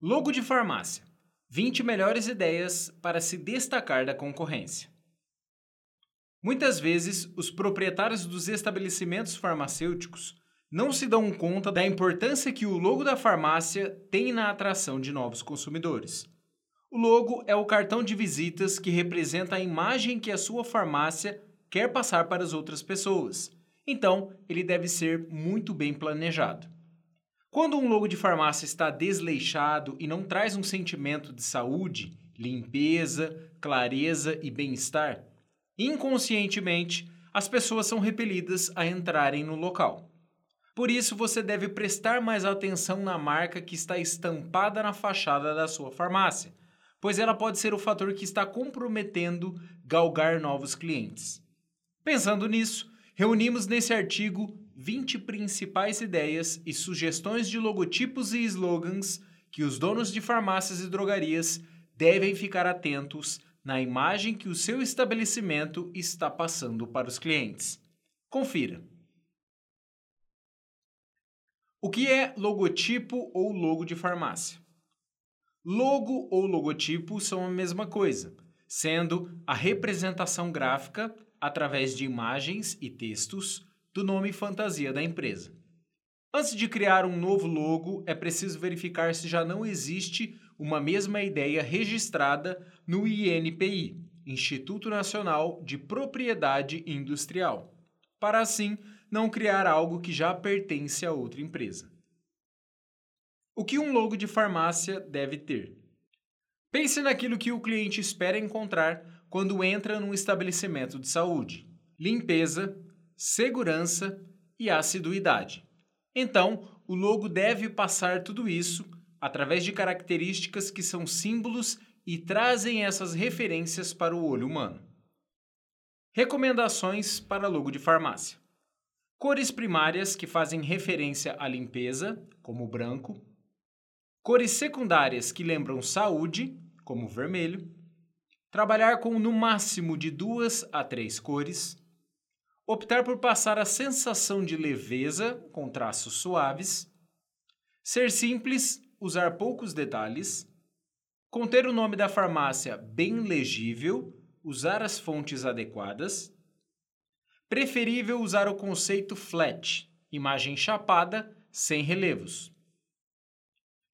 Logo de farmácia: 20 melhores ideias para se destacar da concorrência. Muitas vezes, os proprietários dos estabelecimentos farmacêuticos não se dão conta da importância que o logo da farmácia tem na atração de novos consumidores. O logo é o cartão de visitas que representa a imagem que a sua farmácia quer passar para as outras pessoas. Então, ele deve ser muito bem planejado. Quando um logo de farmácia está desleixado e não traz um sentimento de saúde, limpeza, clareza e bem-estar, inconscientemente as pessoas são repelidas a entrarem no local. Por isso, você deve prestar mais atenção na marca que está estampada na fachada da sua farmácia, pois ela pode ser o fator que está comprometendo galgar novos clientes. Pensando nisso, reunimos nesse artigo 20 principais ideias e sugestões de logotipos e slogans que os donos de farmácias e drogarias devem ficar atentos na imagem que o seu estabelecimento está passando para os clientes. Confira. O que é logotipo ou logo de farmácia? Logo ou logotipo são a mesma coisa, sendo a representação gráfica através de imagens e textos do nome fantasia da empresa. Antes de criar um novo logo, é preciso verificar se já não existe uma mesma ideia registrada no INPI, Instituto Nacional de Propriedade Industrial, para assim não criar algo que já pertence a outra empresa. O que um logo de farmácia deve ter? Pense naquilo que o cliente espera encontrar quando entra num estabelecimento de saúde: limpeza, segurança e assiduidade. Então, o logo deve passar tudo isso através de características que são símbolos e trazem essas referências para o olho humano. Recomendações para logo de farmácia: cores primárias que fazem referência à limpeza, como branco, cores secundárias que lembram saúde, como vermelho, trabalhar com no máximo de duas a três cores optar por passar a sensação de leveza com traços suaves, ser simples, usar poucos detalhes, conter o nome da farmácia bem legível, usar as fontes adequadas, preferível usar o conceito flat, imagem chapada, sem relevos.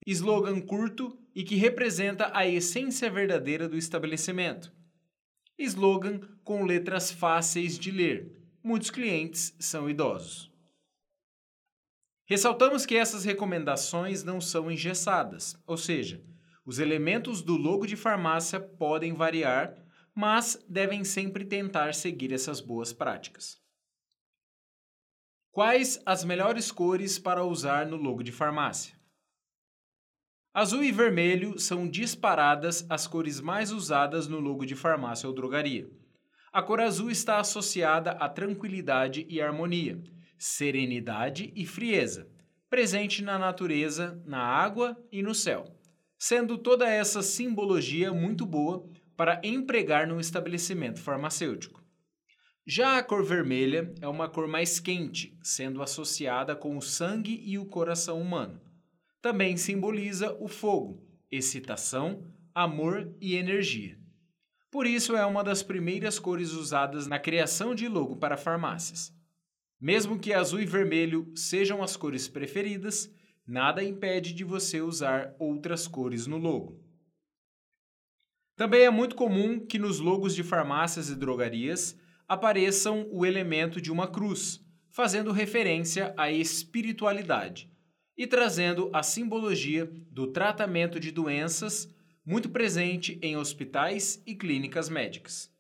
Slogan curto e que representa a essência verdadeira do estabelecimento. Slogan com letras fáceis de ler, muitos clientes são idosos. Ressaltamos que essas recomendações não são engessadas, ou seja, os elementos do logo de farmácia podem variar, mas devem sempre tentar seguir essas boas práticas. Quais as melhores cores para usar no logo de farmácia? Azul e vermelho são disparadas as cores mais usadas no logo de farmácia ou drogaria. A cor azul está associada à tranquilidade e harmonia, serenidade e frieza, presente na natureza, na água e no céu, sendo toda essa simbologia muito boa para empregar no estabelecimento farmacêutico. Já a cor vermelha é uma cor mais quente, sendo associada com o sangue e o coração humano. Também simboliza o fogo, excitação, amor e energia. Por isso, é uma das primeiras cores usadas na criação de logo para farmácias. Mesmo que azul e vermelho sejam as cores preferidas, nada impede de você usar outras cores no logo. Também é muito comum que nos logos de farmácias e drogarias apareçam o elemento de uma cruz, fazendo referência à espiritualidade e trazendo a simbologia do tratamento de doenças muito presente em hospitais e clínicas médicas.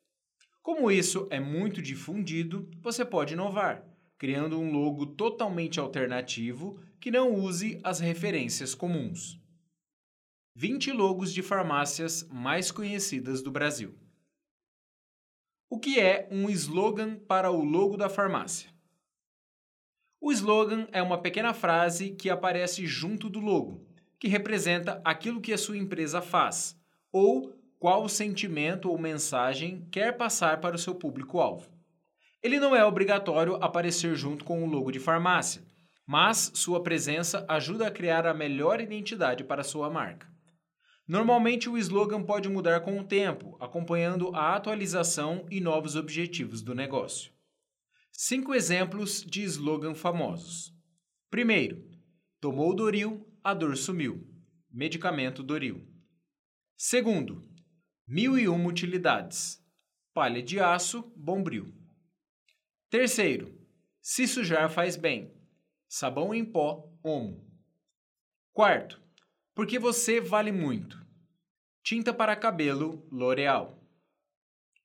Como isso é muito difundido, você pode inovar, criando um logo totalmente alternativo que não use as referências comuns. 20 logos de farmácias mais conhecidas do Brasil. O que é um slogan para o logo da farmácia? O slogan é uma pequena frase que aparece junto do logo, que representa aquilo que a sua empresa faz ou qual sentimento ou mensagem quer passar para o seu público-alvo. Ele não é obrigatório aparecer junto com o logo de farmácia, mas sua presença ajuda a criar a melhor identidade para sua marca. Normalmente, o slogan pode mudar com o tempo, acompanhando a atualização e novos objetivos do negócio. Cinco exemplos de slogan famosos. Primeiro, tomou Doril, a dor sumiu. Medicamento Doril. Segundo, mil e uma utilidades. Palha de aço, bombril. Terceiro, se sujar faz bem. Sabão em pó, Omo. Quarto, porque você vale muito. Tinta para cabelo, L'Oreal.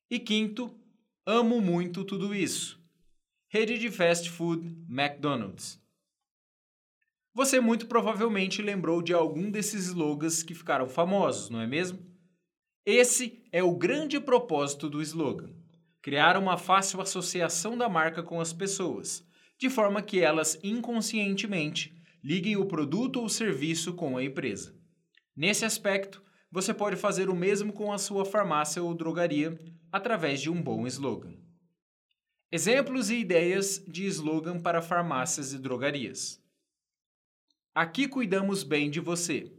E quinto, amo muito tudo isso. Rede de fast food, McDonald's. Você muito provavelmente lembrou de algum desses slogans que ficaram famosos, não é mesmo? Esse é o grande propósito do slogan: criar uma fácil associação da marca com as pessoas, de forma que elas inconscientemente liguem o produto ou serviço com a empresa. Nesse aspecto, você pode fazer o mesmo com a sua farmácia ou drogaria através de um bom slogan. Exemplos e ideias de slogan para farmácias e drogarias. Aqui cuidamos bem de você.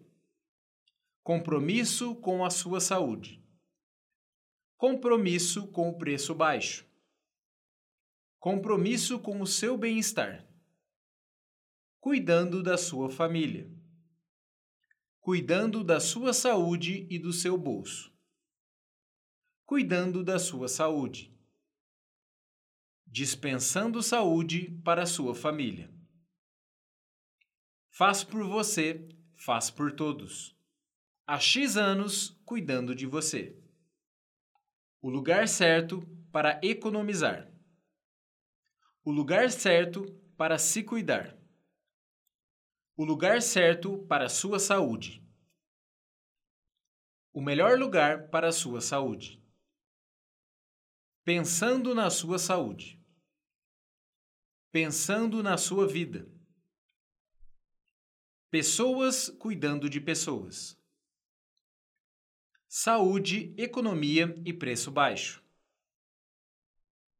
Compromisso com a sua saúde. Compromisso com o preço baixo. Compromisso com o seu bem-estar cuidando da sua família, cuidando da sua saúde e do seu bolso, cuidando da sua saúde, dispensando saúde para a sua família. Faz por você, faz por todos. Há X anos cuidando de você. O lugar certo para economizar. O lugar certo para se cuidar o lugar certo para sua saúde. O melhor lugar para a sua saúde. Pensando na sua saúde. Pensando na sua vida. Pessoas cuidando de pessoas. Saúde, economia e preço baixo.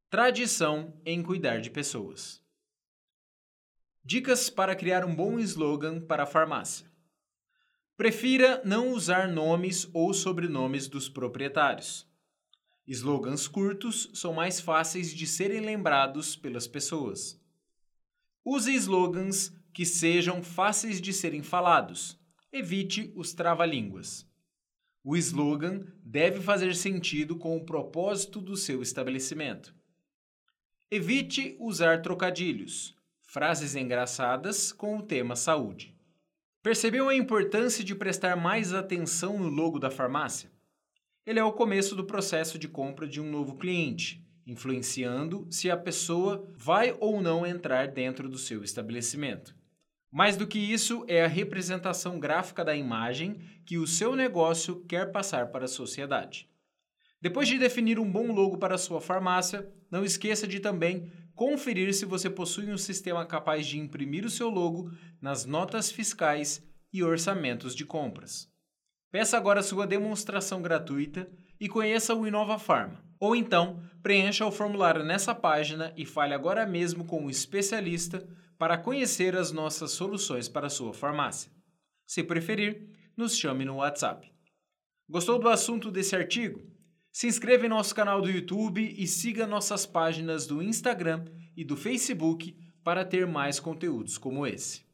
Tradição em cuidar de pessoas. Dicas para criar um bom slogan para a farmácia. Prefira não usar nomes ou sobrenomes dos proprietários. Slogans curtos são mais fáceis de serem lembrados pelas pessoas. Use slogans que sejam fáceis de serem falados. Evite os trava-línguas. O slogan deve fazer sentido com o propósito do seu estabelecimento. Evite usar trocadilhos frases engraçadas com o tema saúde. Percebeu a importância de prestar mais atenção no logo da farmácia? Ele é o começo do processo de compra de um novo cliente, influenciando se a pessoa vai ou não entrar dentro do seu estabelecimento. Mais do que isso, é a representação gráfica da imagem que o seu negócio quer passar para a sociedade. Depois de definir um bom logo para sua farmácia, não esqueça de também conferir se você possui um sistema capaz de imprimir o seu logo nas notas fiscais e orçamentos de compras. Peça agora sua demonstração gratuita e conheça o Inova Pharma. Ou então, preencha o formulário nessa página e fale agora mesmo com um especialista para conhecer as nossas soluções para sua farmácia. Se preferir, nos chame no WhatsApp. Gostou do assunto desse artigo? Se inscreva em nosso canal do YouTube e siga nossas páginas do Instagram e do Facebook para ter mais conteúdos como esse.